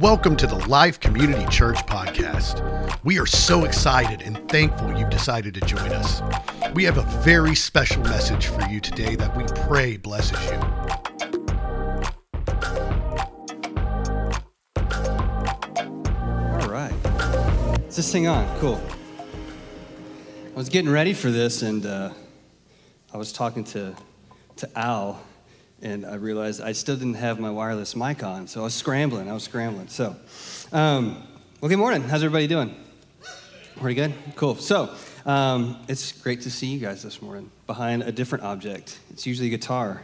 Welcome to the Life Community Church podcast. We are so excited and thankful you've decided to join us. We have a very special message for you today that we pray blesses you. All right. Is this thing on? Cool. I was getting ready for this and uh, I was talking to, to Al and I realized I still didn't have my wireless mic on, so I was scrambling. I was scrambling. So, um, well, good morning. How's everybody doing? Pretty good? Cool. So, um, it's great to see you guys this morning behind a different object. It's usually a guitar.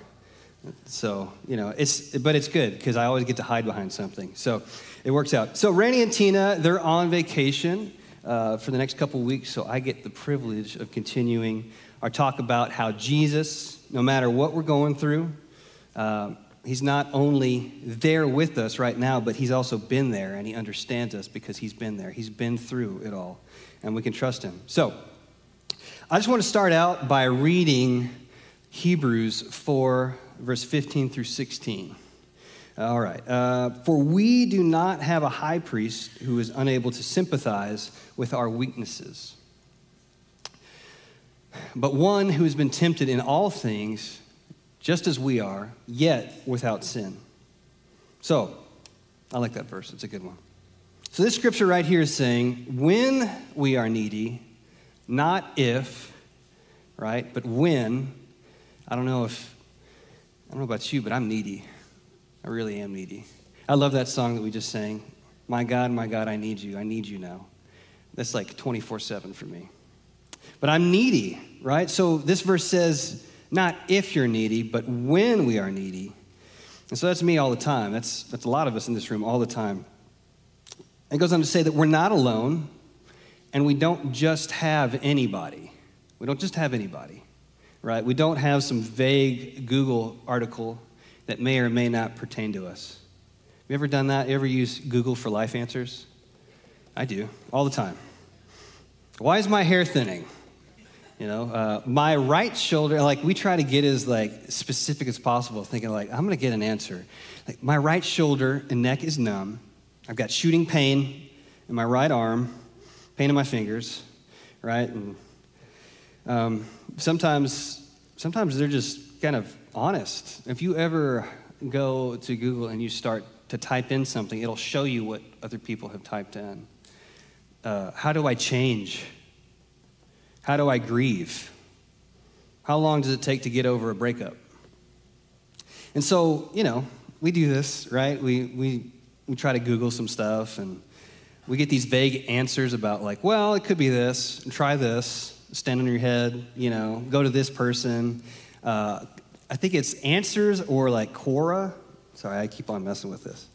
So, you know, it's, but it's good because I always get to hide behind something. So it works out. So, Randy and Tina, they're on vacation uh, for the next couple weeks, so I get the privilege of continuing our talk about how Jesus, no matter what we're going through, uh, he's not only there with us right now, but he's also been there and he understands us because he's been there. He's been through it all, and we can trust him. So, I just want to start out by reading Hebrews 4, verse 15 through 16. All right. Uh, For we do not have a high priest who is unable to sympathize with our weaknesses, but one who has been tempted in all things just as we are, yet without sin. So, I like that verse. It's a good one. So, this scripture right here is saying, when we are needy, not if, right, but when, I don't know if, I don't know about you, but I'm needy. I really am needy. I love that song that we just sang. My God, my God, I need you. I need you now. That's like 24 7 for me. But I'm needy, right? So, this verse says, not if you're needy, but when we are needy. And so that's me all the time. That's, that's a lot of us in this room all the time. It goes on to say that we're not alone and we don't just have anybody. We don't just have anybody, right? We don't have some vague Google article that may or may not pertain to us. Have you ever done that? You ever use Google for life answers? I do, all the time. Why is my hair thinning? You know, uh, my right shoulder, like we try to get as like specific as possible, thinking like, I'm gonna get an answer. Like my right shoulder and neck is numb. I've got shooting pain in my right arm, pain in my fingers, right? And um, sometimes, sometimes they're just kind of honest. If you ever go to Google and you start to type in something, it'll show you what other people have typed in. Uh, how do I change? How do I grieve? How long does it take to get over a breakup? And so, you know, we do this, right? We, we, we try to Google some stuff and we get these vague answers about, like, well, it could be this, and try this, stand on your head, you know, go to this person. Uh, I think it's answers or like Quora. Sorry, I keep on messing with this.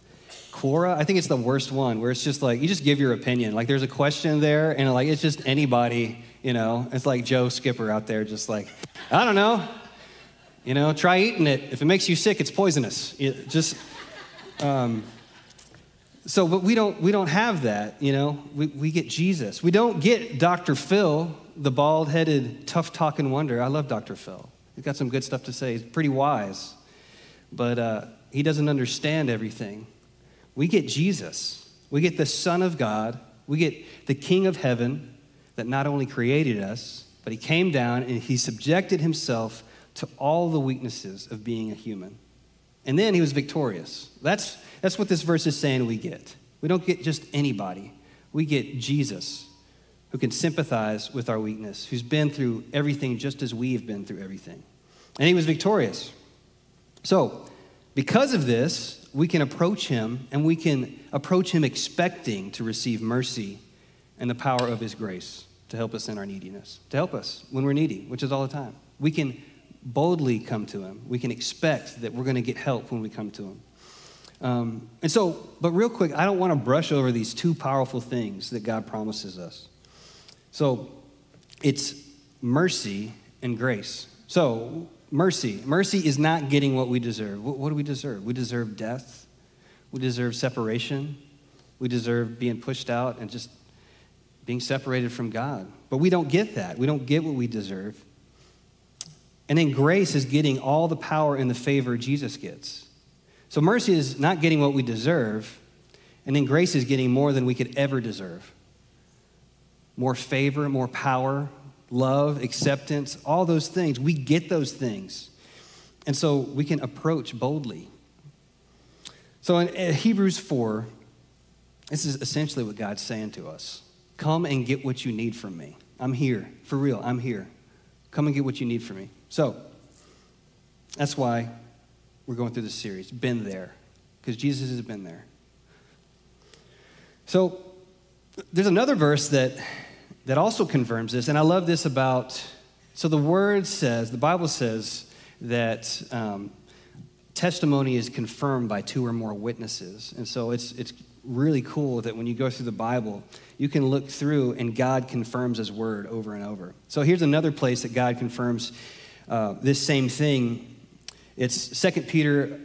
Quora, I think it's the worst one where it's just like, you just give your opinion. Like, there's a question there, and like, it's just anybody you know, it's like Joe Skipper out there, just like, I don't know. You know, try eating it. If it makes you sick, it's poisonous. It just, um, so, but we don't, we don't have that, you know. We, we get Jesus. We don't get Dr. Phil, the bald headed, tough talking wonder. I love Dr. Phil. He's got some good stuff to say. He's pretty wise, but uh, he doesn't understand everything. We get Jesus. We get the Son of God. We get the King of heaven that not only created us, but he came down and he subjected himself to all the weaknesses of being a human. And then he was victorious. That's, that's what this verse is saying we get. We don't get just anybody, we get Jesus, who can sympathize with our weakness, who's been through everything just as we've been through everything. And he was victorious. So, because of this, we can approach him and we can approach him expecting to receive mercy and the power of his grace to help us in our neediness, to help us when we're needy, which is all the time. We can boldly come to Him. We can expect that we're going to get help when we come to Him. Um, and so, but real quick, I don't want to brush over these two powerful things that God promises us. So, it's mercy and grace. So, mercy. Mercy is not getting what we deserve. What, what do we deserve? We deserve death. We deserve separation. We deserve being pushed out and just being separated from God. But we don't get that. We don't get what we deserve. And then grace is getting all the power and the favor Jesus gets. So mercy is not getting what we deserve, And then grace is getting more than we could ever deserve more favor, more power, love, acceptance, all those things. We get those things. And so we can approach boldly. So in Hebrews 4, this is essentially what God's saying to us Come and get what you need from me. I'm here. For real, I'm here. Come and get what you need from me. So that's why we're going through this series. Been there. Because Jesus has been there. So there's another verse that that also confirms this. And I love this about, so the word says, the Bible says that um, testimony is confirmed by two or more witnesses. And so it's, it's really cool that when you go through the Bible, you can look through and God confirms his word over and over. So here's another place that God confirms uh, this same thing. It's 2 Peter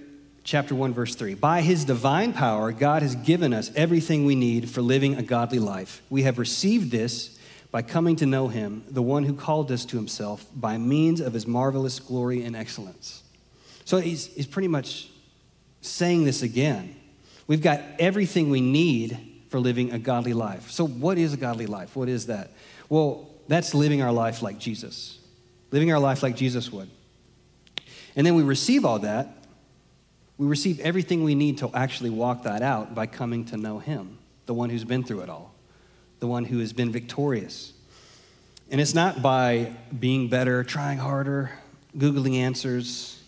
chapter 1 verse 3 by his divine power god has given us everything we need for living a godly life we have received this by coming to know him, the one who called us to himself by means of his marvelous glory and excellence. So he's, he's pretty much saying this again. We've got everything we need for living a godly life. So, what is a godly life? What is that? Well, that's living our life like Jesus, living our life like Jesus would. And then we receive all that. We receive everything we need to actually walk that out by coming to know Him, the one who's been through it all the one who has been victorious. And it's not by being better, trying harder, Googling answers.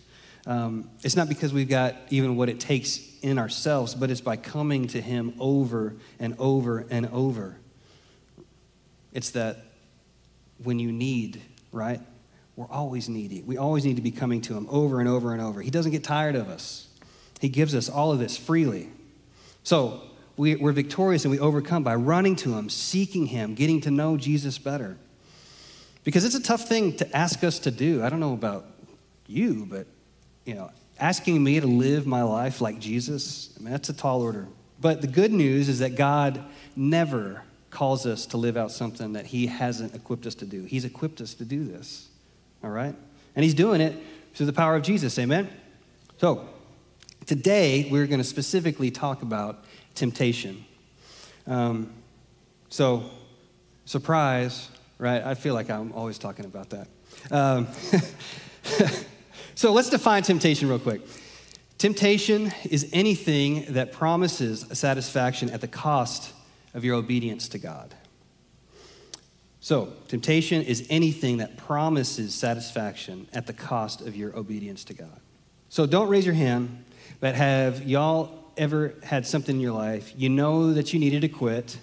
Um, it's not because we've got even what it takes in ourselves, but it's by coming to Him over and over and over. It's that when you need, right? We're always needy. We always need to be coming to Him over and over and over. He doesn't get tired of us, He gives us all of this freely. So, we, are victorious and we overcome by running to Him, seeking Him, getting to know Jesus better. Because it's a tough thing to ask us to do. I don't know about you, but you know, asking me to live my life like Jesus, I mean, that's a tall order. But the good news is that God never calls us to live out something that He hasn't equipped us to do. He's equipped us to do this, all right? And He's doing it through the power of Jesus, amen? So, today we're going to specifically talk about temptation. Um, so, surprise, right? I feel like I'm always talking about that. Um, so, let's define temptation real quick. Temptation is anything that promises satisfaction at the cost of your obedience to God. So, temptation is anything that promises satisfaction at the cost of your obedience to God. So, don't raise your hand, but have y'all ever had something in your life, you know that you needed to quit,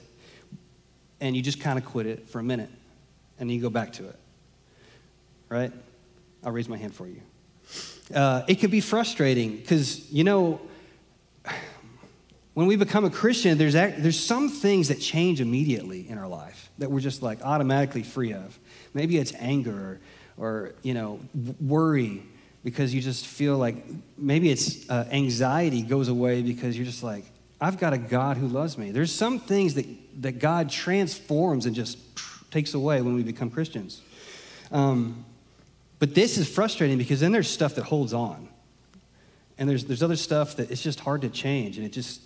and you just kind of quit it for a minute, and then you go back to it? Right? I'll raise my hand for you. Uh, it can be frustrating because, you know, when we become a Christian, there's, there's some things that change immediately in our life that we're just like automatically free of. Maybe it's anger or, or you know, worry because you just feel like maybe it's uh, anxiety goes away because you're just like, I've got a God who loves me. There's some things that, that God transforms and just takes away when we become Christians. Um, but this is frustrating because then there's stuff that holds on. And there's, there's other stuff that it's just hard to change and it just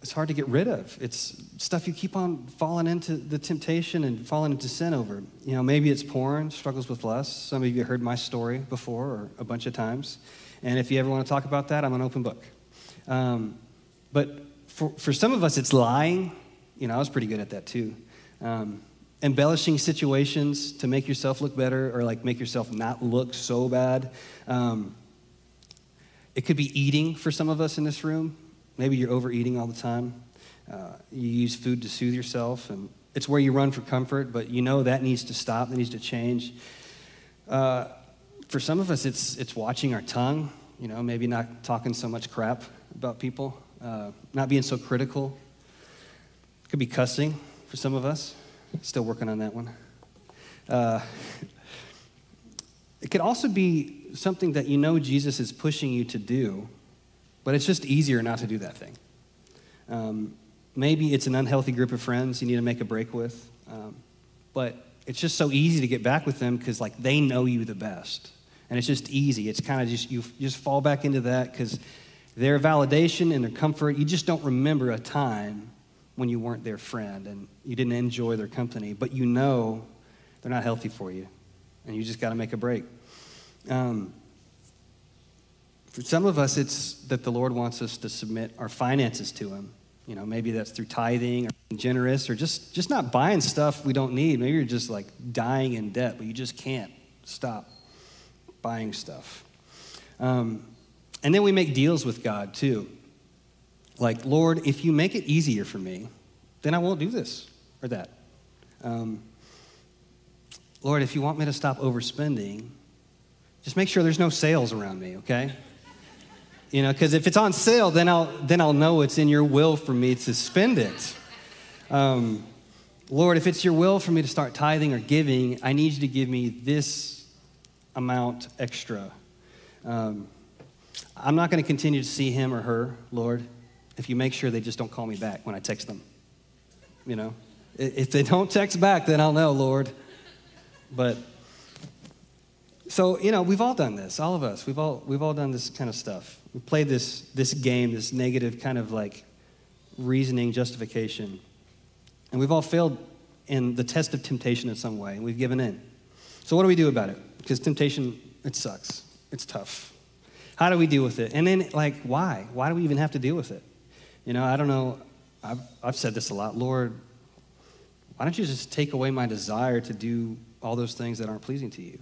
it's hard to get rid of. It's stuff you keep on falling into the temptation and falling into sin over. You know, maybe it's porn, struggles with lust. Some of you heard my story before or a bunch of times. And if you ever want to talk about that, I'm an open book. Um, but for, for some of us, it's lying. You know, I was pretty good at that too. Um, embellishing situations to make yourself look better or like make yourself not look so bad. Um, it could be eating for some of us in this room. Maybe you're overeating all the time. Uh, you use food to soothe yourself, and it's where you run for comfort, but you know that needs to stop, that needs to change. Uh, for some of us, it's, it's watching our tongue, you know, maybe not talking so much crap about people, uh, not being so critical. It could be cussing for some of us. Still working on that one. Uh, it could also be something that you know Jesus is pushing you to do, but it's just easier not to do that thing. Um, maybe it's an unhealthy group of friends you need to make a break with, um, but it's just so easy to get back with them because like they know you the best, and it's just easy. It's kind of just you, you just fall back into that because their validation and their comfort. You just don't remember a time when you weren't their friend and you didn't enjoy their company, but you know they're not healthy for you, and you just got to make a break. Um, for some of us, it's that the Lord wants us to submit our finances to Him. You know, maybe that's through tithing or being generous or just, just not buying stuff we don't need. Maybe you're just like dying in debt, but you just can't stop buying stuff. Um, and then we make deals with God too. Like, Lord, if you make it easier for me, then I won't do this or that. Um, Lord, if you want me to stop overspending, just make sure there's no sales around me, okay? You know, because if it's on sale, then I'll, then I'll know it's in your will for me to spend it. Um, Lord, if it's your will for me to start tithing or giving, I need you to give me this amount extra. Um, I'm not going to continue to see him or her, Lord, if you make sure they just don't call me back when I text them. You know, if they don't text back, then I'll know, Lord. But so you know, we've all done this, all of us. We've all we've all done this kind of stuff. We played this this game, this negative kind of like reasoning justification, and we've all failed in the test of temptation in some way, and we've given in. So what do we do about it? Because temptation, it sucks. It's tough. How do we deal with it? And then, like, why? Why do we even have to deal with it? You know, I don't know. I've, I've said this a lot. Lord, why don't you just take away my desire to do all those things that aren't pleasing to you?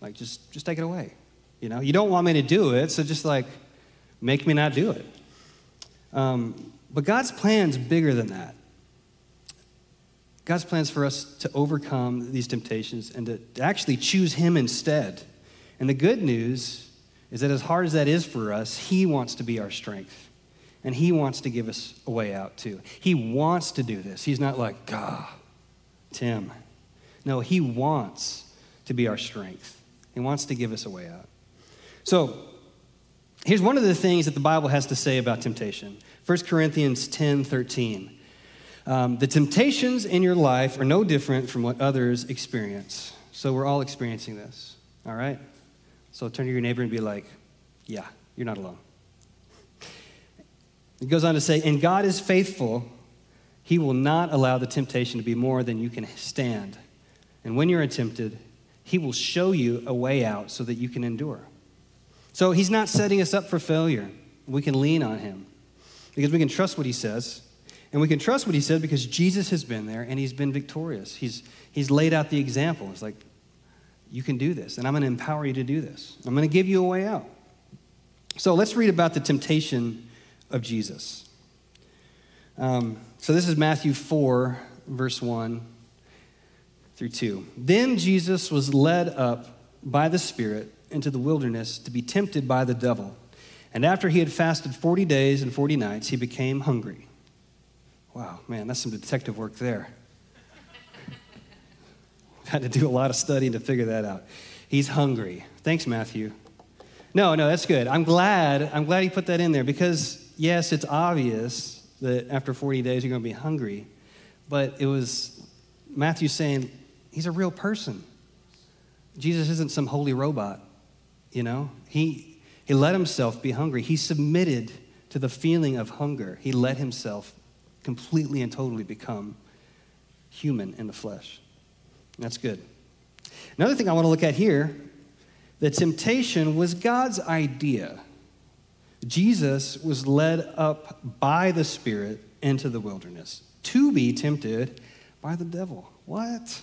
Like, just, just take it away. You know, you don't want me to do it, so just like make me not do it. Um, but God's plan's bigger than that. God's plans for us to overcome these temptations and to, to actually choose Him instead. And the good news is that as hard as that is for us, He wants to be our strength. And he wants to give us a way out too. He wants to do this. He's not like, God, Tim. No, he wants to be our strength. He wants to give us a way out. So, here's one of the things that the Bible has to say about temptation 1 Corinthians 10 13. Um, the temptations in your life are no different from what others experience. So, we're all experiencing this, all right? So, turn to your neighbor and be like, yeah, you're not alone. It goes on to say, And God is faithful. He will not allow the temptation to be more than you can stand. And when you're tempted, He will show you a way out so that you can endure. So He's not setting us up for failure. We can lean on Him because we can trust what He says. And we can trust what He said because Jesus has been there and He's been victorious. He's, he's laid out the example. It's like, you can do this, and I'm going to empower you to do this. I'm going to give you a way out. So let's read about the temptation of Jesus. Um, so this is Matthew 4, verse 1 through 2. Then Jesus was led up by the Spirit into the wilderness to be tempted by the devil. And after he had fasted 40 days and 40 nights, he became hungry. Wow, man, that's some detective work there. Had to do a lot of studying to figure that out. He's hungry. Thanks, Matthew. No, no, that's good. I'm glad. I'm glad he put that in there because yes, it's obvious that after 40 days you're going to be hungry, but it was Matthew saying he's a real person. Jesus isn't some holy robot, you know? He, he let himself be hungry. He submitted to the feeling of hunger. He let himself completely and totally become human in the flesh. that's good. Another thing I want to look at here the temptation was God's idea. Jesus was led up by the Spirit into the wilderness to be tempted by the devil. What?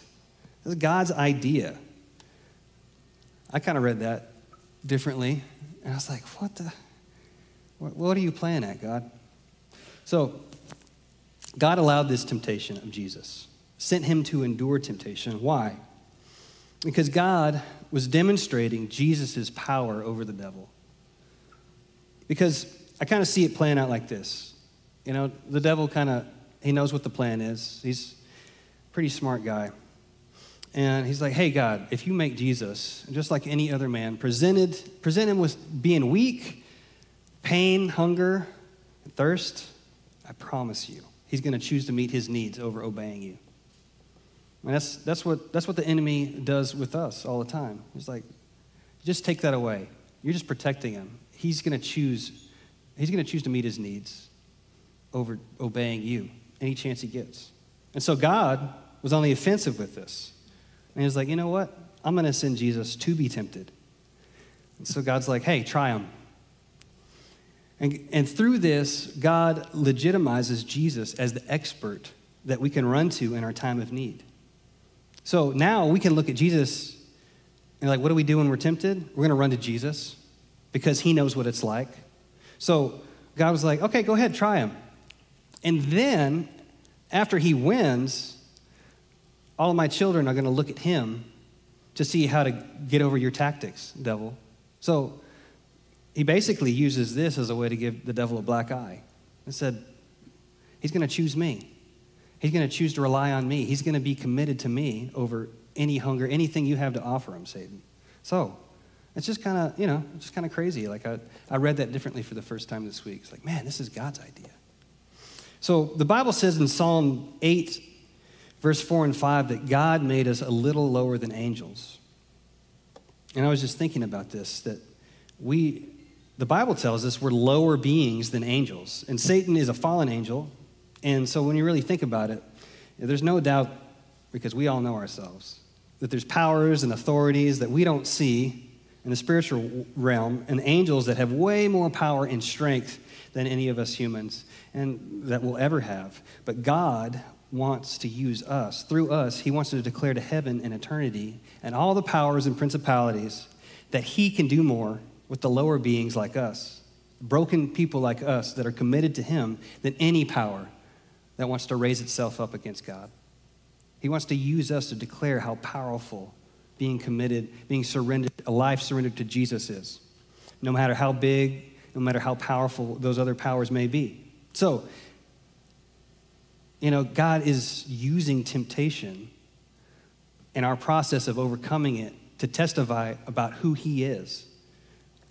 God's idea. I kind of read that differently. And I was like, what the? What are you playing at, God? So, God allowed this temptation of Jesus, sent him to endure temptation. Why? Because God was demonstrating Jesus' power over the devil. Because I kind of see it playing out like this. You know, the devil kind of, he knows what the plan is. He's a pretty smart guy. And he's like, hey, God, if you make Jesus, just like any other man, presented, present him with being weak, pain, hunger, and thirst, I promise you, he's going to choose to meet his needs over obeying you. And that's, that's, what, that's what the enemy does with us all the time. He's like, just take that away. You're just protecting him he's going to choose he's going to choose to meet his needs over obeying you any chance he gets. And so God was on the offensive with this. And he was like, you know what? I'm going to send Jesus to be tempted. And so God's like, hey, try him. And, and through this, God legitimizes Jesus as the expert that we can run to in our time of need. So now we can look at Jesus and, like, what do we do when we're tempted? We're going to run to Jesus because he knows what it's like. So God was like, okay, go ahead, try him. And then after he wins, all of my children are going to look at him to see how to get over your tactics, devil. So he basically uses this as a way to give the devil a black eye. and said, He's going to choose me. He's going to choose to rely on me. He's going to be committed to me over any hunger, anything you have to offer him, Satan. So it's just kind of, you know, just kind of crazy. Like I, I read that differently for the first time this week. It's like, man, this is God's idea. So the Bible says in Psalm 8, verse 4 and 5, that God made us a little lower than angels. And I was just thinking about this that we, the Bible tells us we're lower beings than angels. And Satan is a fallen angel. And so when you really think about it, there's no doubt, because we all know ourselves, that there's powers and authorities that we don't see in the spiritual realm and angels that have way more power and strength than any of us humans and that will ever have. But God wants to use us. Through us, He wants to declare to heaven and eternity and all the powers and principalities that He can do more with the lower beings like us, broken people like us that are committed to Him, than any power that wants to raise itself up against God. He wants to use us to declare how powerful being committed, being surrendered, a life surrendered to Jesus is. No matter how big, no matter how powerful those other powers may be. So, you know, God is using temptation and our process of overcoming it to testify about who He is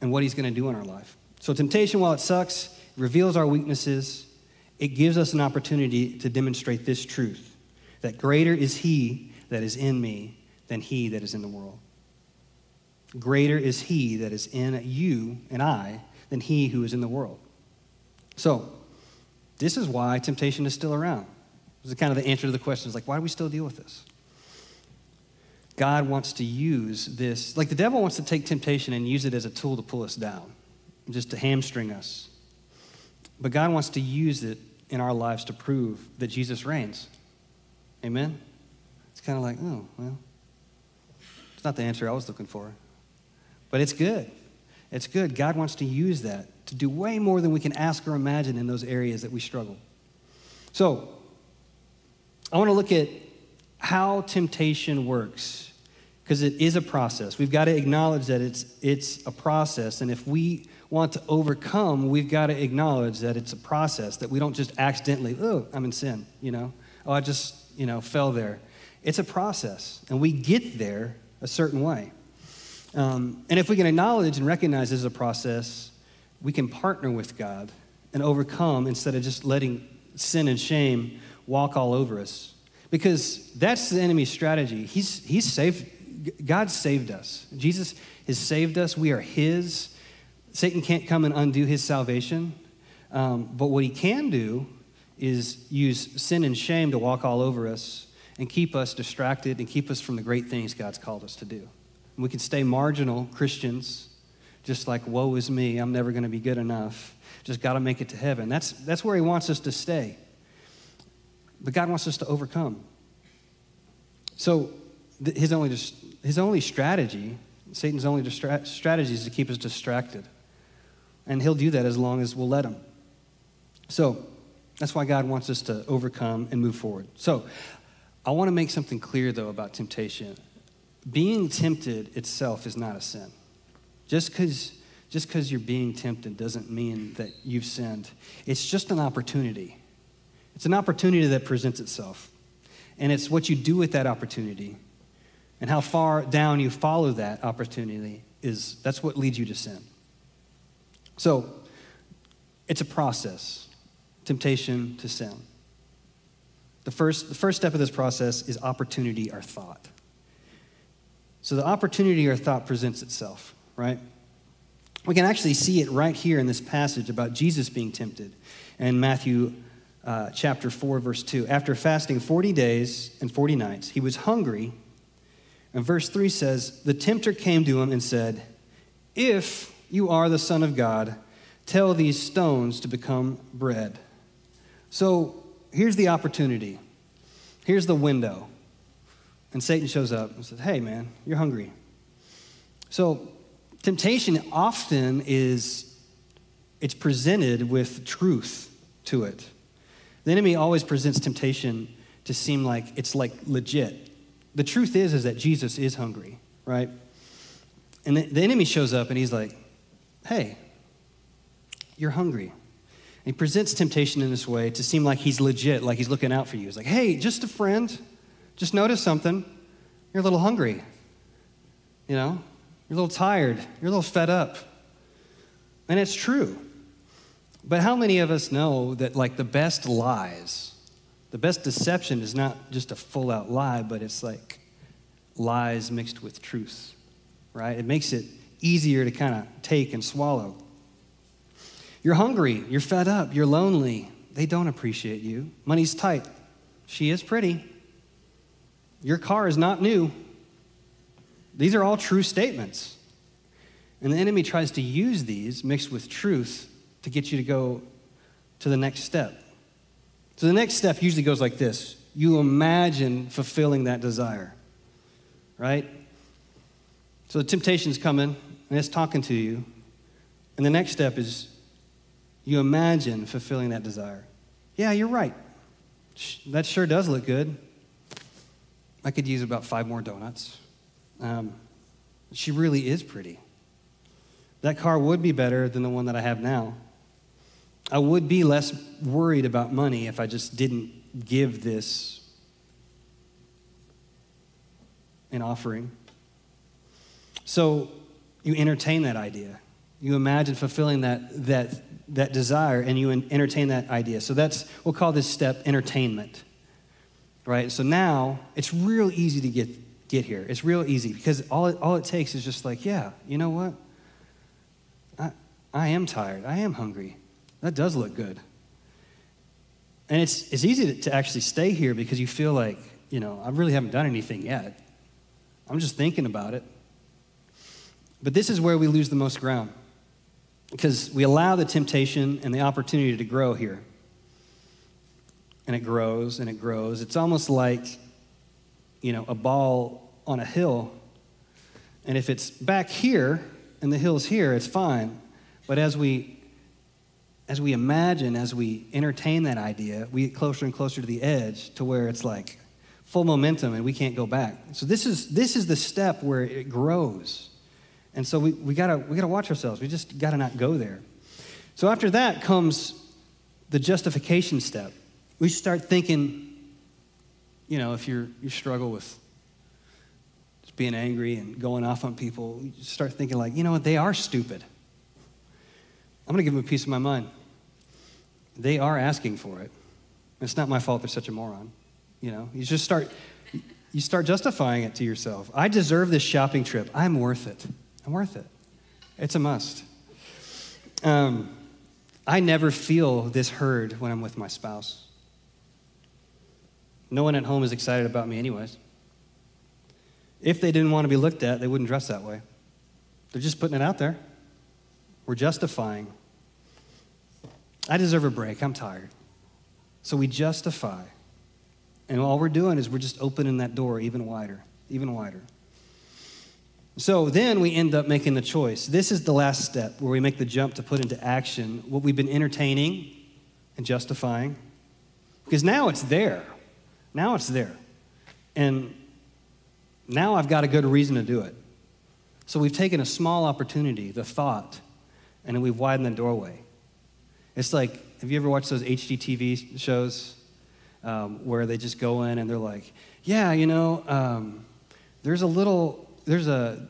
and what He's going to do in our life. So, temptation, while it sucks, reveals our weaknesses, it gives us an opportunity to demonstrate this truth that greater is He that is in me than He that is in the world. Greater is He that is in you and I than He who is in the world. So, this is why temptation is still around. This is kind of the answer to the question is like, why do we still deal with this? God wants to use this, like the devil wants to take temptation and use it as a tool to pull us down, just to hamstring us. But God wants to use it in our lives to prove that Jesus reigns. Amen? It's kind of like, oh, well, not the answer I was looking for. But it's good. It's good. God wants to use that to do way more than we can ask or imagine in those areas that we struggle. So, I want to look at how temptation works because it is a process. We've got to acknowledge that it's, it's a process. And if we want to overcome, we've got to acknowledge that it's a process, that we don't just accidentally, oh, I'm in sin, you know? Oh, I just, you know, fell there. It's a process, and we get there a certain way. Um, and if we can acknowledge and recognize this as a process, we can partner with God and overcome instead of just letting sin and shame walk all over us. Because that's the enemy's strategy. He's, he's saved, God saved us. Jesus has saved us. We are His. Satan can't come and undo His salvation. Um, but what he can do is use sin and shame to walk all over us and keep us distracted and keep us from the great things God's called us to do. And we can stay marginal Christians, just like, woe is me, I'm never going to be good enough. Just got to make it to heaven. That's, that's where He wants us to stay. But God wants us to overcome. So th- his, only dis- his only strategy, Satan's only distra- strategy is to keep us distracted. And he'll do that as long as we'll let him. So that's why God wants us to overcome and move forward. So I want to make something clear, though, about temptation. Being tempted itself is not a sin. Just because just because you're being tempted doesn't mean that you've sinned. It's just an opportunity. It's an opportunity that presents itself. And it's what you do with that opportunity and how far down you follow that opportunity is that's what leads you to sin. So, it's a process. Temptation to sin. The first, the first step of this process is opportunity or thought. So the opportunity or thought presents itself, right? We can actually see it right here in this passage about Jesus being tempted in Matthew uh, chapter 4, verse 2. After fasting 40 days and 40 nights, he was hungry. And verse 3 says, The tempter came to him and said, If you are the Son of God, tell these stones to become bread. So here's the opportunity. Here's the window. And Satan shows up and says, Hey, man, you're hungry. So temptation often is it's presented with truth to it. The enemy always presents temptation to seem like it's like legit. The truth is is that Jesus is hungry, right? And the, the enemy shows up and he's like, "Hey, you're hungry." He presents temptation in this way to seem like he's legit, like he's looking out for you. He's like, "Hey, just a friend. Just notice something. You're a little hungry. You know, you're a little tired. You're a little fed up." And it's true. But how many of us know that, like, the best lies, the best deception is not just a full out lie, but it's like lies mixed with truth, right? It makes it easier to kind of take and swallow. You're hungry, you're fed up, you're lonely. They don't appreciate you. Money's tight. She is pretty. Your car is not new. These are all true statements. And the enemy tries to use these mixed with truth to get you to go to the next step. So the next step usually goes like this you imagine fulfilling that desire, right? So the temptation's coming and it's talking to you. And the next step is you imagine fulfilling that desire. Yeah, you're right. That sure does look good. I could use about five more donuts. Um, she really is pretty. That car would be better than the one that I have now. I would be less worried about money if I just didn't give this an offering. So you entertain that idea. You imagine fulfilling that, that, that desire and you entertain that idea. So that's, we'll call this step entertainment. Right? So now it's real easy to get, get here. It's real easy because all it, all it takes is just like, yeah, you know what? I, I am tired. I am hungry. That does look good. And it's, it's easy to, to actually stay here because you feel like, you know, I really haven't done anything yet. I'm just thinking about it. But this is where we lose the most ground because we allow the temptation and the opportunity to grow here. And it grows and it grows. It's almost like, you know, a ball on a hill. And if it's back here and the hill's here, it's fine. But as we as we imagine, as we entertain that idea, we get closer and closer to the edge to where it's like full momentum and we can't go back. So this is this is the step where it grows. And so we, we gotta we gotta watch ourselves. We just gotta not go there. So after that comes the justification step. We start thinking, you know, if you're you struggle with just being angry and going off on people, you start thinking like, you know what, they are stupid. I'm to give them a piece of my mind. They are asking for it. It's not my fault they're such a moron. You know, you just start you start justifying it to yourself. I deserve this shopping trip. I'm worth it. I'm worth it. It's a must. Um, I never feel this heard when I'm with my spouse. No one at home is excited about me, anyways. If they didn't want to be looked at, they wouldn't dress that way. They're just putting it out there. We're justifying. I deserve a break. I'm tired. So we justify. And all we're doing is we're just opening that door even wider, even wider. So then we end up making the choice. This is the last step where we make the jump to put into action what we've been entertaining and justifying. Because now it's there. Now it's there. And now I've got a good reason to do it. So we've taken a small opportunity, the thought, and then we've widened the doorway. It's like, have you ever watched those HGTV shows um, where they just go in and they're like, yeah, you know, um, there's a little, there's a,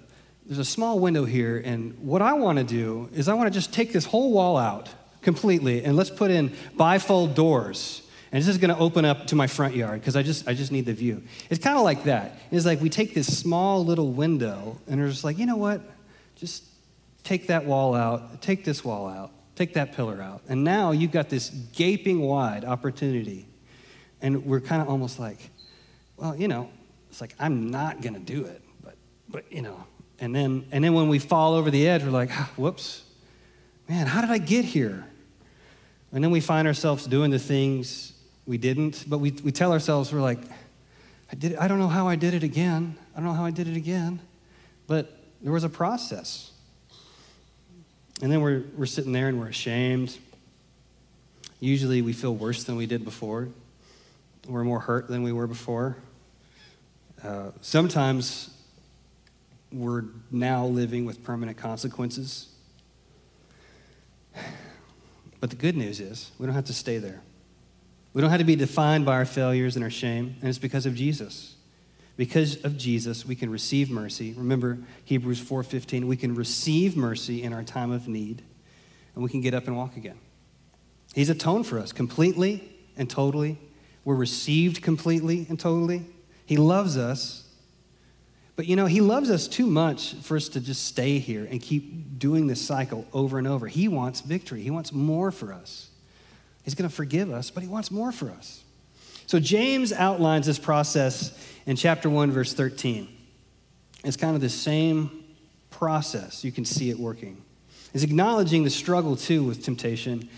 there's a small window here, and what I want to do is I want to just take this whole wall out completely, and let's put in bifold doors. And this is going to open up to my front yard because I just, I just need the view. It's kind of like that. It's like we take this small little window and we're just like, you know what? Just take that wall out, take this wall out, take that pillar out. And now you've got this gaping wide opportunity. And we're kind of almost like, well, you know, it's like, I'm not going to do it, but, you know. And then, and then when we fall over the edge, we're like, ah, whoops, man, how did I get here? And then we find ourselves doing the things we didn't, but we, we tell ourselves, we're like, I, did, I don't know how I did it again. I don't know how I did it again. But there was a process. And then we're, we're sitting there and we're ashamed. Usually we feel worse than we did before. We're more hurt than we were before. Uh, sometimes we're now living with permanent consequences. But the good news is we don't have to stay there. We don't have to be defined by our failures and our shame, and it's because of Jesus. Because of Jesus, we can receive mercy. Remember Hebrews 4:15, we can receive mercy in our time of need, and we can get up and walk again. He's atoned for us completely and totally. We're received completely and totally. He loves us. But you know, he loves us too much for us to just stay here and keep doing this cycle over and over. He wants victory. He wants more for us. He's going to forgive us, but he wants more for us. So James outlines this process in chapter 1, verse 13. It's kind of the same process. You can see it working. He's acknowledging the struggle, too, with temptation,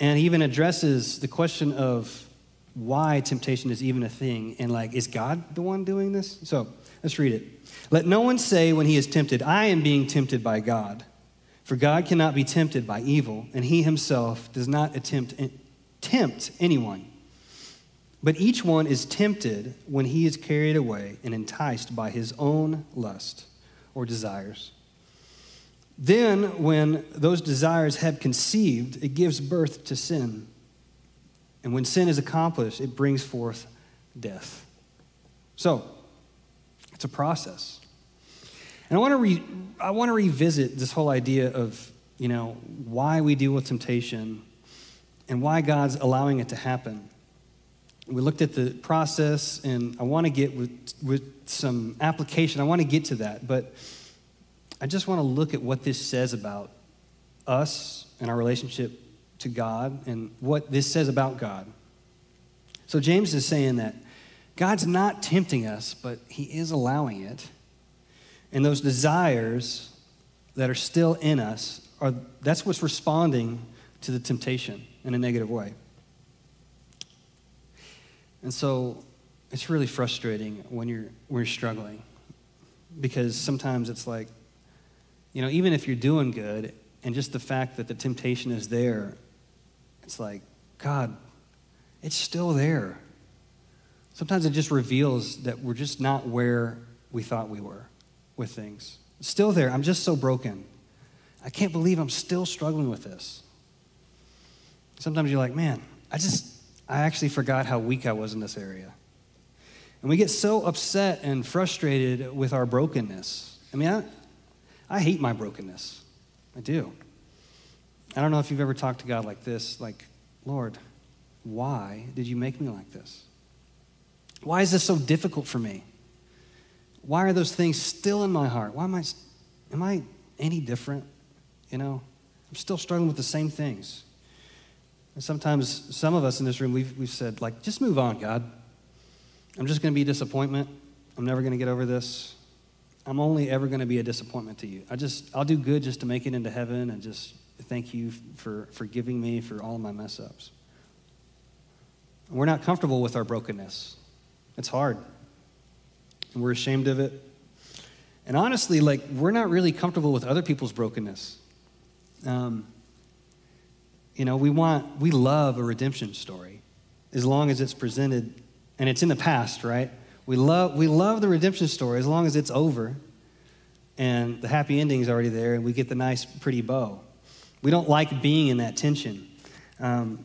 and he even addresses the question of why temptation is even a thing and, like, is God the one doing this? So let's read it. Let no one say when he is tempted, I am being tempted by God. For God cannot be tempted by evil, and he himself does not attempt eh, tempt anyone. But each one is tempted when he is carried away and enticed by his own lust or desires. Then, when those desires have conceived, it gives birth to sin. And when sin is accomplished, it brings forth death. So, it's a process. And I want to, re- I want to revisit this whole idea of, you know, why we deal with temptation and why God's allowing it to happen. We looked at the process, and I want to get with, with some application. I want to get to that, but I just want to look at what this says about us and our relationship to God and what this says about God. So, James is saying that God's not tempting us, but He is allowing it. And those desires that are still in us are that's what's responding to the temptation in a negative way. And so it's really frustrating when you're, when you're struggling because sometimes it's like, you know, even if you're doing good and just the fact that the temptation is there, it's like, God, it's still there. Sometimes it just reveals that we're just not where we thought we were with things. It's still there. I'm just so broken. I can't believe I'm still struggling with this. Sometimes you're like, man, I just, I actually forgot how weak I was in this area. And we get so upset and frustrated with our brokenness. I mean, I, I hate my brokenness. I do. I don't know if you've ever talked to God like this, like, Lord, why did you make me like this? Why is this so difficult for me? Why are those things still in my heart? Why am I, am I any different? You know, I'm still struggling with the same things. And sometimes some of us in this room, we've, we've said, like, just move on, God. I'm just going to be a disappointment. I'm never going to get over this. I'm only ever going to be a disappointment to you. I just, I'll do good just to make it into heaven and just thank you for forgiving me for all my mess ups. We're not comfortable with our brokenness. It's hard. And we're ashamed of it. And honestly, like, we're not really comfortable with other people's brokenness. Um, you know, we want, we love a redemption story as long as it's presented and it's in the past, right? We love, we love the redemption story as long as it's over and the happy ending is already there and we get the nice, pretty bow. We don't like being in that tension. Um,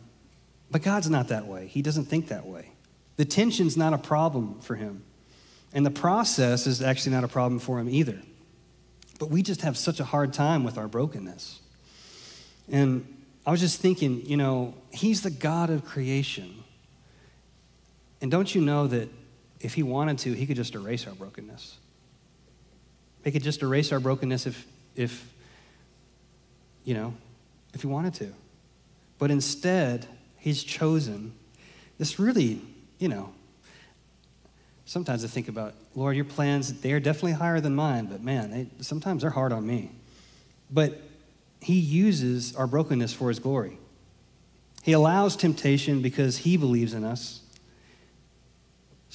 but God's not that way. He doesn't think that way. The tension's not a problem for him. And the process is actually not a problem for him either. But we just have such a hard time with our brokenness. And I was just thinking, you know, He's the God of creation. And don't you know that if He wanted to, He could just erase our brokenness? He could just erase our brokenness if, if you know, if he wanted to. But instead, he's chosen this really, you know, sometimes I think about, Lord, your plans, they are definitely higher than mine, but man, they, sometimes they're hard on me. But he uses our brokenness for his glory. He allows temptation because he believes in us.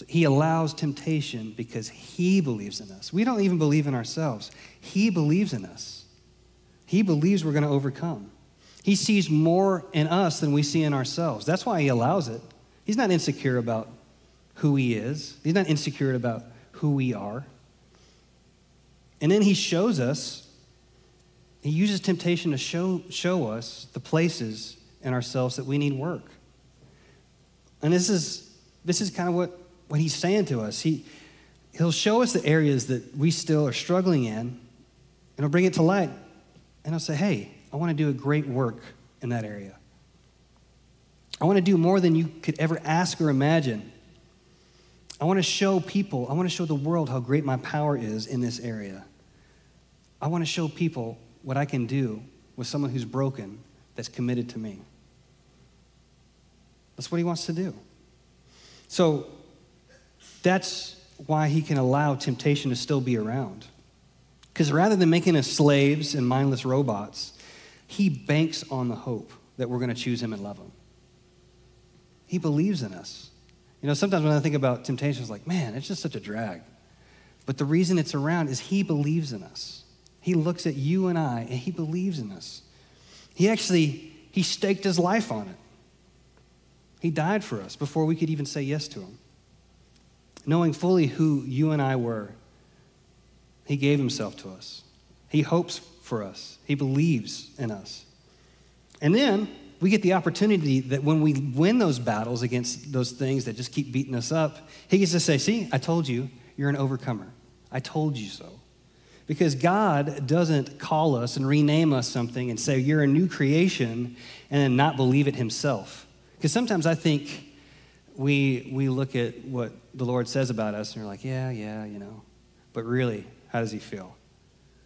He allows temptation because he believes in us. We don't even believe in ourselves. He believes in us. He believes we're going to overcome. He sees more in us than we see in ourselves. That's why he allows it. He's not insecure about who he is, he's not insecure about who we are. And then he shows us, he uses temptation to show, show us the places in ourselves that we need work. And this is, this is kind of what, what he's saying to us. He, he'll show us the areas that we still are struggling in, and he'll bring it to light. And he'll say, hey, I want to do a great work in that area. I want to do more than you could ever ask or imagine. I want to show people, I want to show the world how great my power is in this area. I want to show people what I can do with someone who's broken that's committed to me. That's what he wants to do. So that's why he can allow temptation to still be around. Because rather than making us slaves and mindless robots, he banks on the hope that we're going to choose him and love him. He believes in us. You know, sometimes when I think about temptation, it's like, man, it's just such a drag. But the reason it's around is he believes in us. He looks at you and I, and he believes in us. He actually, he staked his life on it. He died for us before we could even say yes to him. Knowing fully who you and I were, he gave himself to us. He hopes for us. He believes in us. And then we get the opportunity that when we win those battles against those things that just keep beating us up, he gets to say, See, I told you, you're an overcomer. I told you so. Because God doesn't call us and rename us something and say, You're a new creation, and then not believe it himself. Because sometimes I think we, we look at what the Lord says about us and we're like, Yeah, yeah, you know. But really, how does he feel?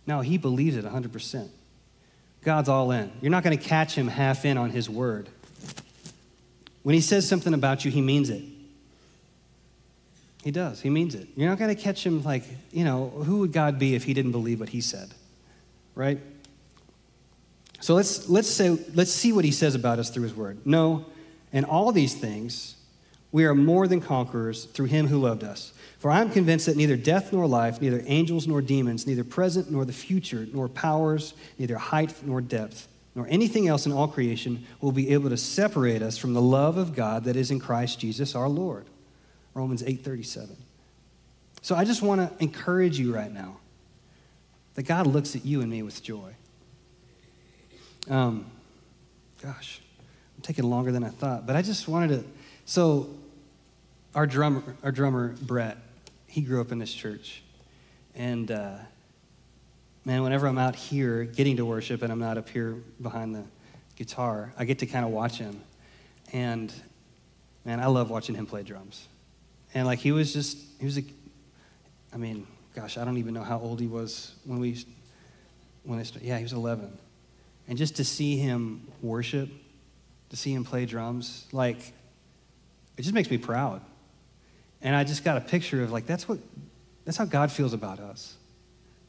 No, he believes it 100%. God's all in. You're not going to catch him half in on his word. When he says something about you, he means it. He does. He means it. You're not going to catch him like, you know, who would God be if he didn't believe what he said? Right? So let's let's say let's see what he says about us through his word. No, and all these things we are more than conquerors through him who loved us. For I am convinced that neither death nor life, neither angels nor demons, neither present nor the future, nor powers, neither height nor depth, nor anything else in all creation will be able to separate us from the love of God that is in Christ Jesus our Lord. Romans 8:37. So I just want to encourage you right now that God looks at you and me with joy. Um, gosh, I'm taking longer than I thought, but I just wanted to. So, our drummer, our drummer Brett, he grew up in this church. And uh, man, whenever I'm out here getting to worship and I'm not up here behind the guitar, I get to kind of watch him. And man, I love watching him play drums. And like he was just, he was a, I mean, gosh, I don't even know how old he was when we, when I started. Yeah, he was 11. And just to see him worship, to see him play drums, like, it just makes me proud. And I just got a picture of like, that's what, that's how God feels about us.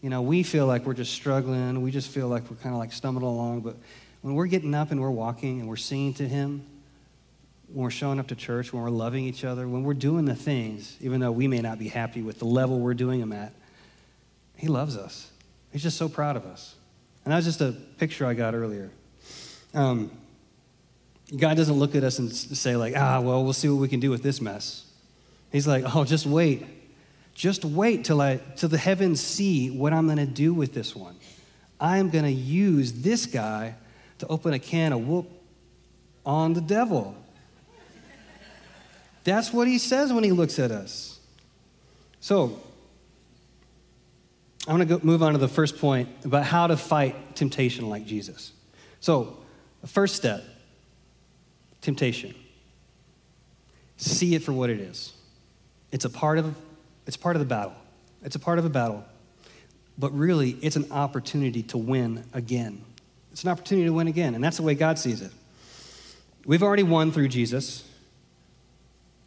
You know, we feel like we're just struggling. We just feel like we're kind of like stumbling along. But when we're getting up and we're walking and we're singing to Him, when we're showing up to church, when we're loving each other, when we're doing the things, even though we may not be happy with the level we're doing them at, He loves us. He's just so proud of us. And that was just a picture I got earlier. Um, God doesn't look at us and say, like, ah, well, we'll see what we can do with this mess. He's like, oh, just wait. Just wait till, I, till the heavens see what I'm going to do with this one. I'm going to use this guy to open a can of whoop on the devil. That's what he says when he looks at us. So, I want to move on to the first point about how to fight temptation like Jesus. So, first step temptation. See it for what it is. It's a part of it's part of the battle. It's a part of a battle. But really, it's an opportunity to win again. It's an opportunity to win again, and that's the way God sees it. We've already won through Jesus,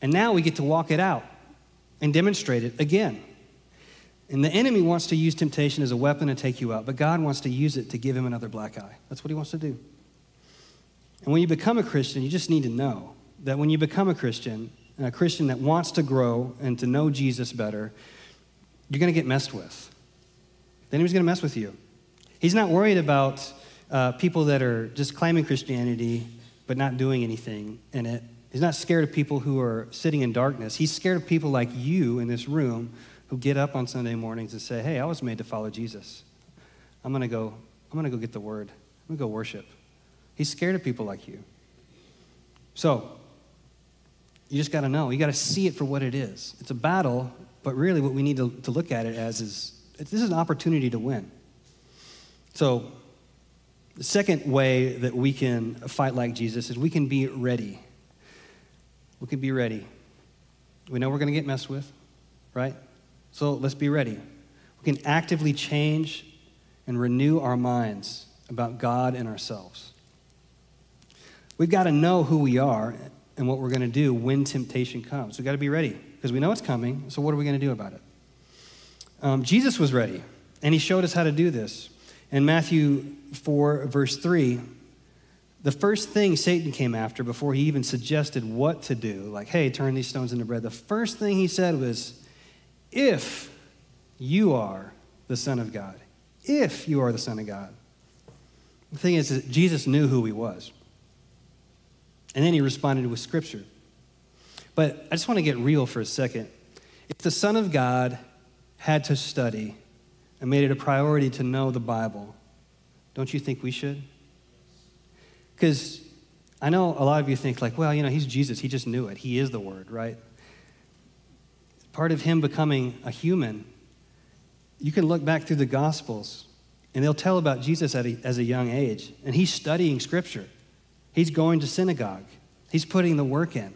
and now we get to walk it out and demonstrate it again. And the enemy wants to use temptation as a weapon to take you out, but God wants to use it to give him another black eye. That's what he wants to do. And when you become a Christian, you just need to know that when you become a Christian, a Christian that wants to grow and to know Jesus better, you're going to get messed with. The enemy's going to mess with you. He's not worried about uh, people that are just claiming Christianity but not doing anything in it. He's not scared of people who are sitting in darkness. He's scared of people like you in this room who get up on Sunday mornings and say, Hey, I was made to follow Jesus. I'm going to go, I'm going to go get the word. I'm going to go worship. He's scared of people like you. So, you just got to know. You got to see it for what it is. It's a battle, but really what we need to, to look at it as is this is an opportunity to win. So, the second way that we can fight like Jesus is we can be ready. We can be ready. We know we're going to get messed with, right? So let's be ready. We can actively change and renew our minds about God and ourselves. We've got to know who we are and what we're going to do when temptation comes. We've got to be ready because we know it's coming. So, what are we going to do about it? Um, Jesus was ready, and he showed us how to do this. In Matthew 4, verse 3, the first thing Satan came after before he even suggested what to do, like, hey, turn these stones into bread, the first thing he said was, if you are the Son of God. If you are the Son of God. The thing is Jesus knew who he was. And then he responded with Scripture. But I just want to get real for a second. If the Son of God had to study and made it a priority to know the Bible, don't you think we should? Because I know a lot of you think, like, well, you know, he's Jesus. He just knew it. He is the Word, right? part of him becoming a human, you can look back through the Gospels and they'll tell about Jesus at a, as a young age. And he's studying Scripture, he's going to synagogue, he's putting the work in.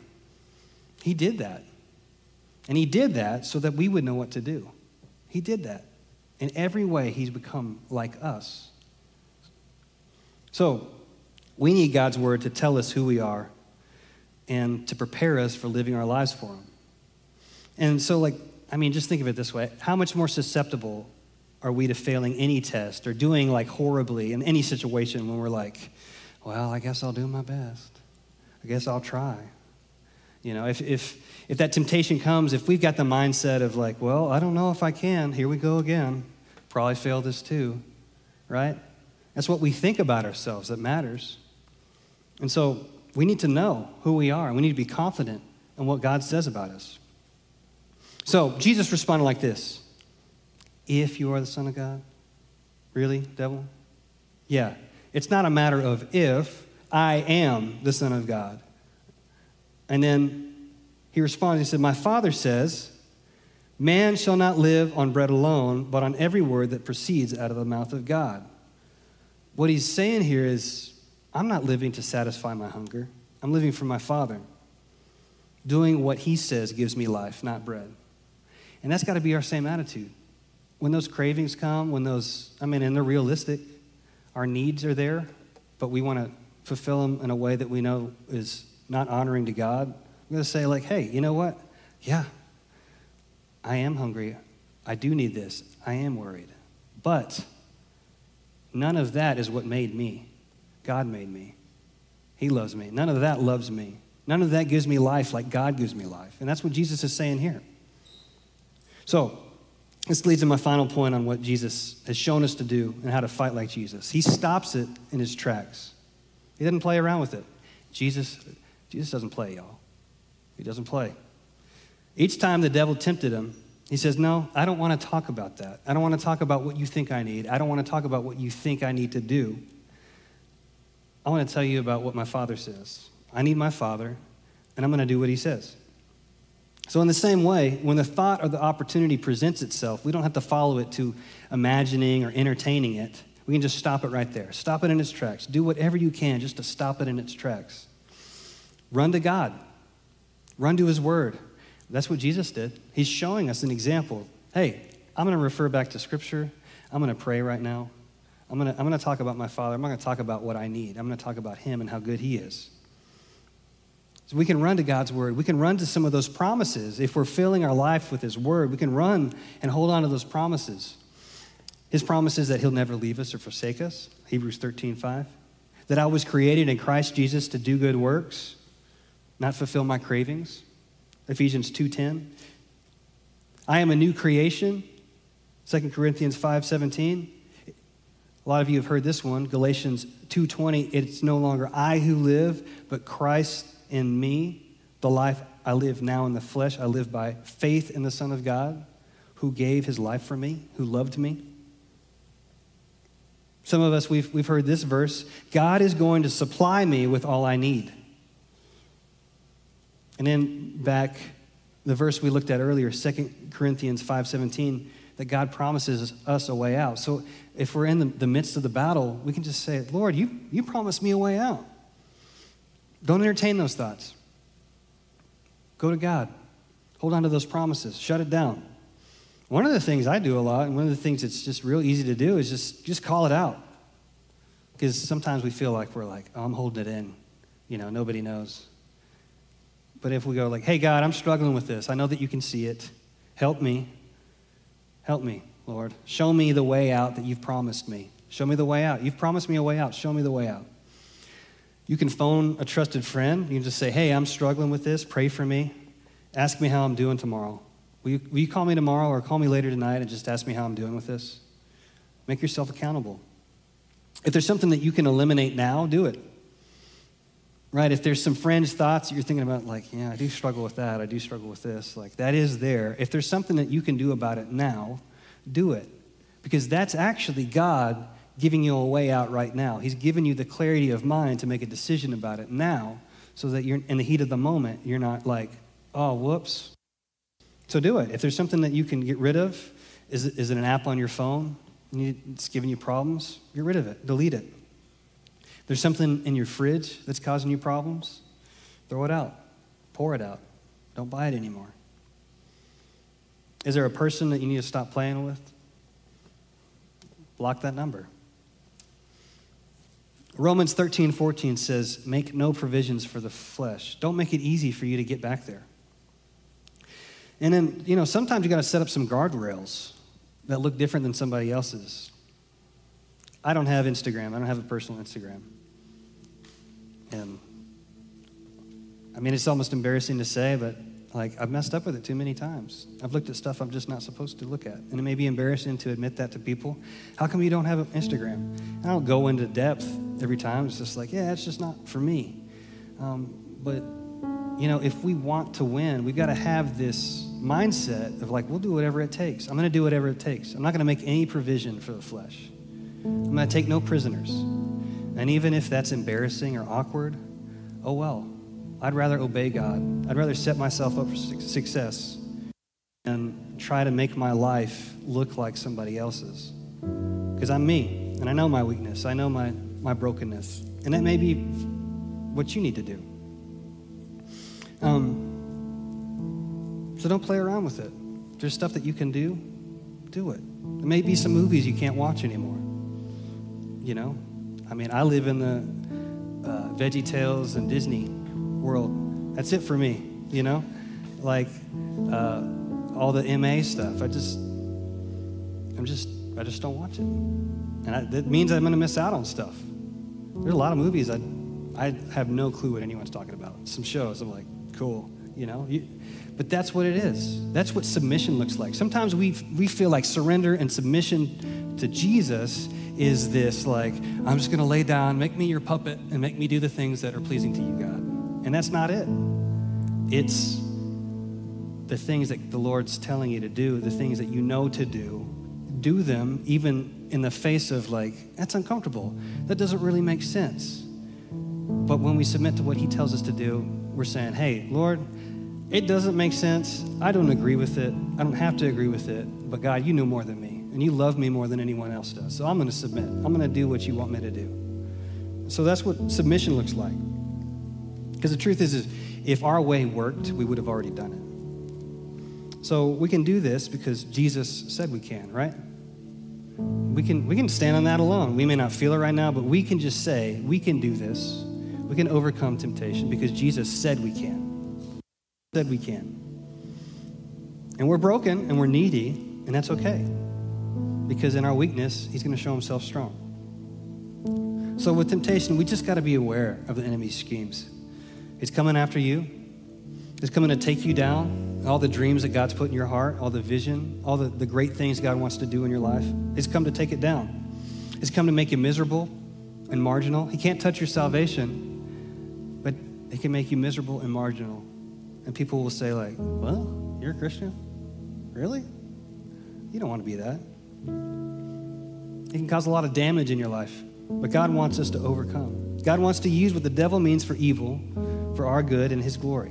He did that. And he did that so that we would know what to do. He did that. In every way, he's become like us. So, we need God's word to tell us who we are and to prepare us for living our lives for him. And so, like, I mean, just think of it this way how much more susceptible are we to failing any test or doing like horribly in any situation when we're like, well, I guess I'll do my best. I guess I'll try. You know, if, if, if that temptation comes, if we've got the mindset of like, well, I don't know if I can, here we go again, probably fail this too, right? That's what we think about ourselves that matters. And so we need to know who we are, and we need to be confident in what God says about us. So Jesus responded like this If you are the Son of God, really, devil? Yeah. It's not a matter of if, I am the Son of God. And then he responds, he said, My Father says, Man shall not live on bread alone, but on every word that proceeds out of the mouth of God. What he's saying here is, I'm not living to satisfy my hunger. I'm living for my Father. Doing what he says gives me life, not bread. And that's got to be our same attitude. When those cravings come, when those, I mean, and they're realistic, our needs are there, but we want to fulfill them in a way that we know is not honoring to God. I'm going to say, like, hey, you know what? Yeah, I am hungry. I do need this. I am worried. But none of that is what made me. God made me. He loves me. None of that loves me. None of that gives me life like God gives me life. And that's what Jesus is saying here. So, this leads to my final point on what Jesus has shown us to do and how to fight like Jesus. He stops it in his tracks. He doesn't play around with it. Jesus, Jesus doesn't play, y'all. He doesn't play. Each time the devil tempted him, he says, No, I don't want to talk about that. I don't want to talk about what you think I need. I don't want to talk about what you think I need to do. I want to tell you about what my father says. I need my father, and I'm going to do what he says. So, in the same way, when the thought or the opportunity presents itself, we don't have to follow it to imagining or entertaining it. We can just stop it right there. Stop it in its tracks. Do whatever you can just to stop it in its tracks. Run to God, run to His Word. That's what Jesus did. He's showing us an example. Hey, I'm going to refer back to Scripture. I'm going to pray right now. I'm going to talk about my Father. I'm not going to talk about what I need. I'm going to talk about Him and how good He is. So we can run to God's Word. We can run to some of those promises. If we're filling our life with His Word, we can run and hold on to those promises. His promise is that He'll never leave us or forsake us, Hebrews 13, 5. That I was created in Christ Jesus to do good works, not fulfill my cravings, Ephesians 2.10. I am a new creation, 2 Corinthians 5.17. A lot of you have heard this one, Galatians 2:20, it's no longer I who live, but Christ in me. The life I live now in the flesh, I live by faith in the Son of God who gave his life for me, who loved me. Some of us, we've, we've heard this verse God is going to supply me with all I need. And then back, the verse we looked at earlier, 2 Corinthians 5.17, that God promises us a way out. So if we're in the, the midst of the battle, we can just say, Lord, you, you promised me a way out. Don't entertain those thoughts. Go to God. Hold on to those promises. Shut it down. One of the things I do a lot, and one of the things that's just real easy to do, is just, just call it out. Because sometimes we feel like we're like, oh, I'm holding it in. You know, nobody knows. But if we go like, hey, God, I'm struggling with this. I know that you can see it. Help me. Help me, Lord. Show me the way out that you've promised me. Show me the way out. You've promised me a way out. Show me the way out. You can phone a trusted friend. You can just say, hey, I'm struggling with this. Pray for me. Ask me how I'm doing tomorrow. Will you, will you call me tomorrow or call me later tonight and just ask me how I'm doing with this? Make yourself accountable. If there's something that you can eliminate now, do it. Right? If there's some fringe thoughts that you're thinking about, like, yeah, I do struggle with that, I do struggle with this, like, that is there. If there's something that you can do about it now, do it. Because that's actually God giving you a way out right now. He's giving you the clarity of mind to make a decision about it now so that you're in the heat of the moment, you're not like, oh, whoops. So do it. If there's something that you can get rid of, is it, is it an app on your phone? It's giving you problems? Get rid of it, delete it. There's something in your fridge that's causing you problems? Throw it out, pour it out. Don't buy it anymore. Is there a person that you need to stop playing with? Block that number. Romans 13, 14 says, Make no provisions for the flesh. Don't make it easy for you to get back there. And then, you know, sometimes you got to set up some guardrails that look different than somebody else's. I don't have Instagram, I don't have a personal Instagram. And I mean, it's almost embarrassing to say, but like I've messed up with it too many times. I've looked at stuff I'm just not supposed to look at. And it may be embarrassing to admit that to people. How come you don't have an Instagram? I don't go into depth every time. It's just like, yeah, it's just not for me. Um, but, you know, if we want to win, we've got to have this mindset of like, we'll do whatever it takes. I'm going to do whatever it takes. I'm not going to make any provision for the flesh. I'm going to take no prisoners. And even if that's embarrassing or awkward, oh well. I'd rather obey God. I'd rather set myself up for success and try to make my life look like somebody else's. Because I'm me, and I know my weakness, I know my, my brokenness. And that may be what you need to do. Um, so don't play around with it. If there's stuff that you can do, do it. There may be some movies you can't watch anymore. You know, I mean, I live in the uh, Veggie Tales and Disney world. That's it for me, you know? Like uh, all the MA stuff. I just, I'm just, I just don't watch it. And I, that means I'm going to miss out on stuff. There's a lot of movies I, I have no clue what anyone's talking about. Some shows, I'm like, cool, you know? You, but that's what it is. That's what submission looks like. Sometimes we, we feel like surrender and submission to Jesus is this like, I'm just going to lay down, make me your puppet, and make me do the things that are pleasing to you, God. And that's not it. It's the things that the Lord's telling you to do, the things that you know to do. Do them even in the face of like, that's uncomfortable. That doesn't really make sense. But when we submit to what He tells us to do, we're saying, hey, Lord, it doesn't make sense. I don't agree with it. I don't have to agree with it. But God, you know more than me. And you love me more than anyone else does. So I'm going to submit. I'm going to do what you want me to do. So that's what submission looks like. Because the truth is, is, if our way worked, we would have already done it. So we can do this because Jesus said we can, right? We can, we can stand on that alone. We may not feel it right now, but we can just say, we can do this. We can overcome temptation because Jesus said we can. Said we can. And we're broken and we're needy, and that's okay. Because in our weakness, He's going to show Himself strong. So with temptation, we just got to be aware of the enemy's schemes. He's coming after you. He's coming to take you down. All the dreams that God's put in your heart, all the vision, all the, the great things God wants to do in your life. He's come to take it down. He's come to make you miserable and marginal. He can't touch your salvation, but he can make you miserable and marginal. And people will say, like, well, you're a Christian? Really? You don't want to be that. It can cause a lot of damage in your life. But God wants us to overcome. God wants to use what the devil means for evil for our good and his glory.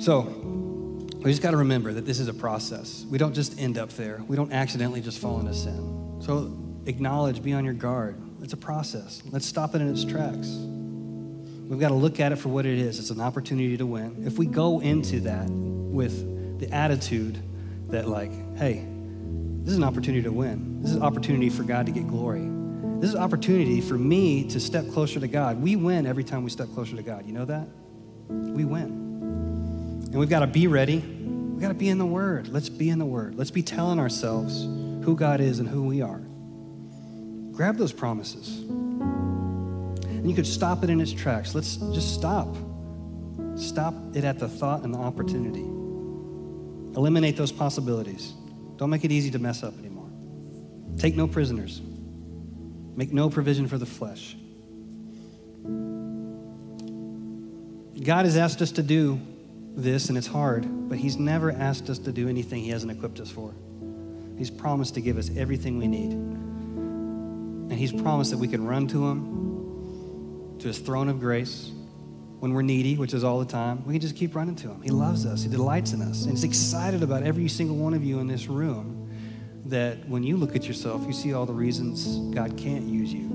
So, we just got to remember that this is a process. We don't just end up there. We don't accidentally just fall into sin. So, acknowledge, be on your guard. It's a process. Let's stop it in its tracks. We've got to look at it for what it is. It's an opportunity to win. If we go into that with the attitude that, like, hey, this is an opportunity to win. This is an opportunity for God to get glory. This is opportunity for me to step closer to God. We win every time we step closer to God. You know that? We win. And we've got to be ready. We've got to be in the Word. Let's be in the Word. Let's be telling ourselves who God is and who we are. Grab those promises. And you could stop it in its tracks. Let's just stop. Stop it at the thought and the opportunity. Eliminate those possibilities. Don't make it easy to mess up anymore. Take no prisoners. Make no provision for the flesh. God has asked us to do this, and it's hard, but He's never asked us to do anything He hasn't equipped us for. He's promised to give us everything we need. And He's promised that we can run to Him, to His throne of grace. When we're needy, which is all the time, we can just keep running to Him. He loves us, He delights in us, and He's excited about every single one of you in this room that when you look at yourself, you see all the reasons God can't use you.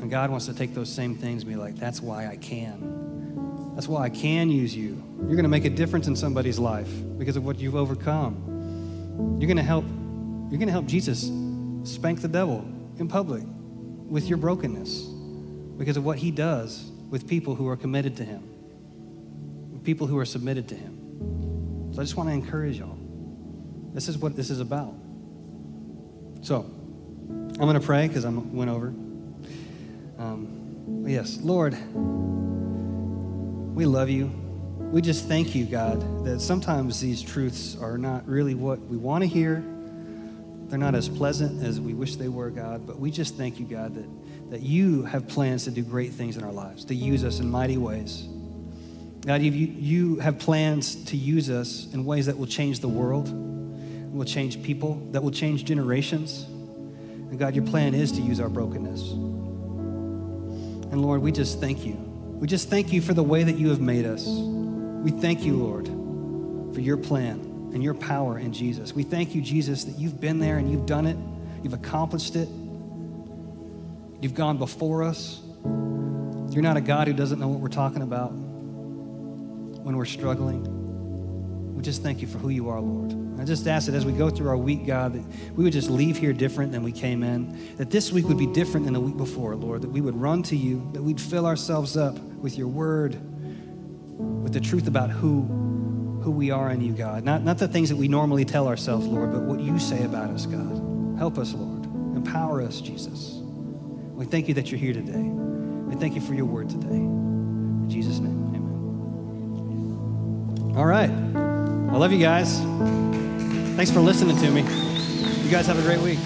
And God wants to take those same things and be like, that's why I can. That's why I can use you. You're going to make a difference in somebody's life because of what you've overcome. You're going to help you're going to help Jesus spank the devil in public with your brokenness because of what he does with people who are committed to him. People who are submitted to him. So I just want to encourage y'all. This is what this is about. So, I'm going to pray because I went over. Um, yes, Lord, we love you. We just thank you, God, that sometimes these truths are not really what we want to hear. They're not as pleasant as we wish they were, God, but we just thank you, God, that, that you have plans to do great things in our lives, to use us in mighty ways. God, you, you have plans to use us in ways that will change the world will change people, that will change generations. And God, your plan is to use our brokenness. And Lord, we just thank you. We just thank you for the way that you have made us. We thank you, Lord, for your plan and your power in Jesus. We thank you, Jesus, that you've been there and you've done it, you've accomplished it, you've gone before us. You're not a God who doesn't know what we're talking about when we're struggling. We just thank you for who you are, Lord. I just ask that as we go through our week, God, that we would just leave here different than we came in, that this week would be different than the week before, Lord, that we would run to you, that we'd fill ourselves up with your word, with the truth about who, who we are in you, God. Not, not the things that we normally tell ourselves, Lord, but what you say about us, God. Help us, Lord. Empower us, Jesus. We thank you that you're here today. We thank you for your word today. In Jesus' name, amen. All right. I love you guys. Thanks for listening to me. You guys have a great week.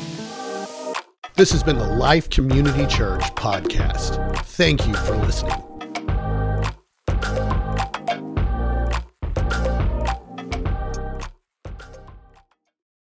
This has been the Life Community Church podcast. Thank you for listening.